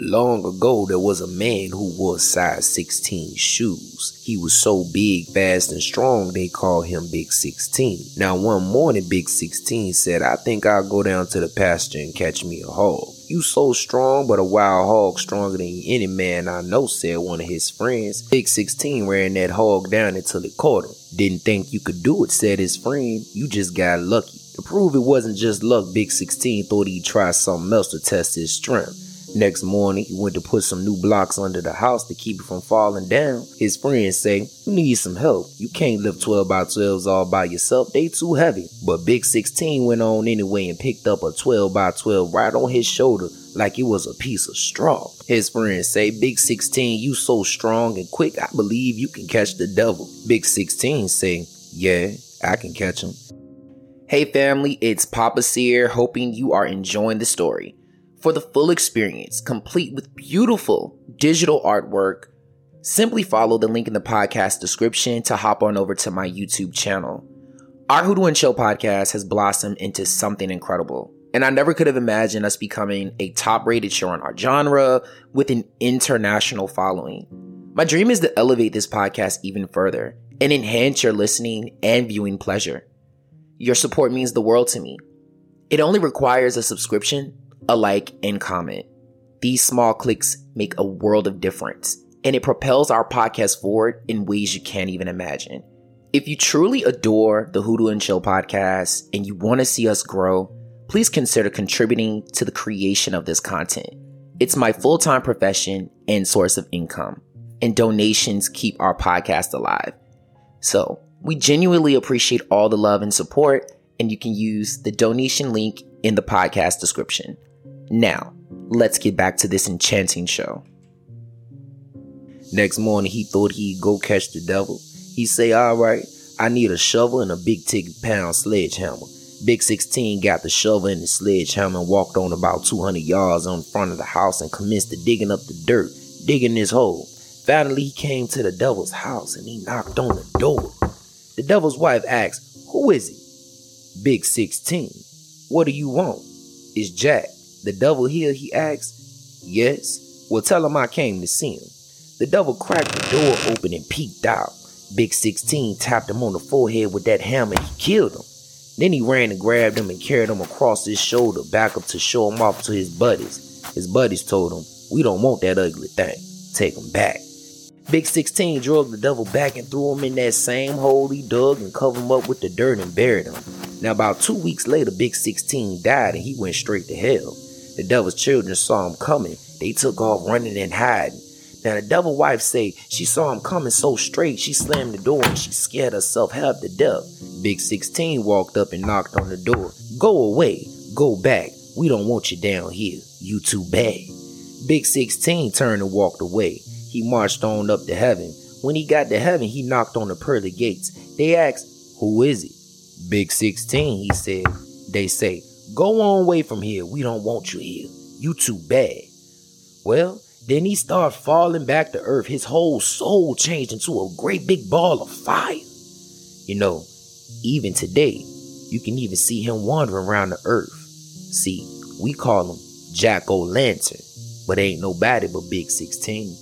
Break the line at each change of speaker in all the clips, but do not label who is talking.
Long ago, there was a man who wore size 16 shoes. He was so big, fast, and strong, they called him Big 16. Now, one morning, Big 16 said, I think I'll go down to the pasture and catch me a hog. You so strong, but a wild hog stronger than any man I know, said one of his friends. Big 16 ran that hog down until it caught him. Didn't think you could do it, said his friend. You just got lucky. To prove it wasn't just luck, Big 16 thought he'd try something else to test his strength. Next morning, he went to put some new blocks under the house to keep it from falling down. His friends say, You need some help. You can't lift 12 by 12s all by yourself, they too heavy. But Big 16 went on anyway and picked up a 12 by 12 right on his shoulder like it was a piece of straw. His friends say, Big 16, you so strong and quick, I believe you can catch the devil. Big 16 say, Yeah, I can catch him. Hey family, it's Papa Seer, hoping you are enjoying the story. For the full experience, complete with beautiful digital artwork, simply follow the link in the podcast description to hop on over to my YouTube channel. Our Hoodoo and Chill podcast has blossomed into something incredible. And I never could have imagined us becoming a top rated show in our genre with an international following. My dream is to elevate this podcast even further and enhance your listening and viewing pleasure. Your support means the world to me. It only requires a subscription a like, and comment. These small clicks make a world of difference, and it propels our podcast forward in ways you can't even imagine. If you truly adore the Hoodoo and Chill podcast and you want to see us grow, please consider contributing to the creation of this content. It's my full time profession and source of income, and donations keep our podcast alive. So, we genuinely appreciate all the love and support, and you can use the donation link in the podcast description. Now, let's get back to this enchanting show. Next morning, he thought he'd go catch the devil. He say, all right, I need a shovel and a big ticket pound sledgehammer. Big 16 got the shovel and the sledgehammer and walked on about 200 yards on front of the house and commenced to digging up the dirt, digging his hole. Finally, he came to the devil's house and he knocked on the door. The devil's wife asked, Who is he? Big 16. What do you want? It's Jack. The devil here, he asked. Yes. Well, tell him I came to see him. The devil cracked the door open and peeked out. Big 16 tapped him on the forehead with that hammer. And he killed him. Then he ran and grabbed him and carried him across his shoulder back up to show him off to his buddies. His buddies told him, We don't want that ugly thing. Take him back. Big 16 drove the devil back and threw him in that same hole he dug and covered him up with the dirt and buried him. Now, about two weeks later, Big 16 died and he went straight to hell. The devil's children saw him coming. They took off running and hiding. Now the devil wife say she saw him coming so straight she slammed the door and she scared herself half to death. Big 16 walked up and knocked on the door. Go away. Go back. We don't want you down here. You too bad. Big 16 turned and walked away. He marched on up to heaven. When he got to heaven, he knocked on the pearly gates. They asked, Who is it? Big 16, he said. They say, Go on away from here. We don't want you here. You too bad. Well, then he started falling back to earth. His whole soul changed into a great big ball of fire. You know, even today, you can even see him wandering around the earth. See, we call him Jack O' Lantern, but ain't nobody but Big 16.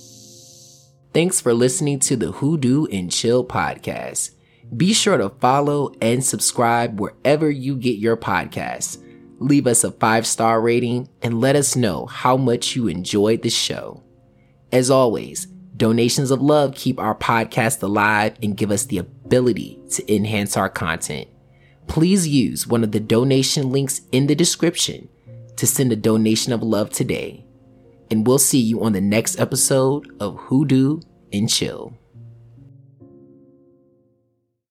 Thanks for listening to the Hoodoo and Chill podcast. Be sure to follow and subscribe wherever you get your podcasts leave us a five star rating, and let us know how much you enjoyed the show. As always, donations of love keep our podcast alive and give us the ability to enhance our content. Please use one of the donation links in the description to send a donation of love today. And we'll see you on the next episode of Hoodoo and Chill.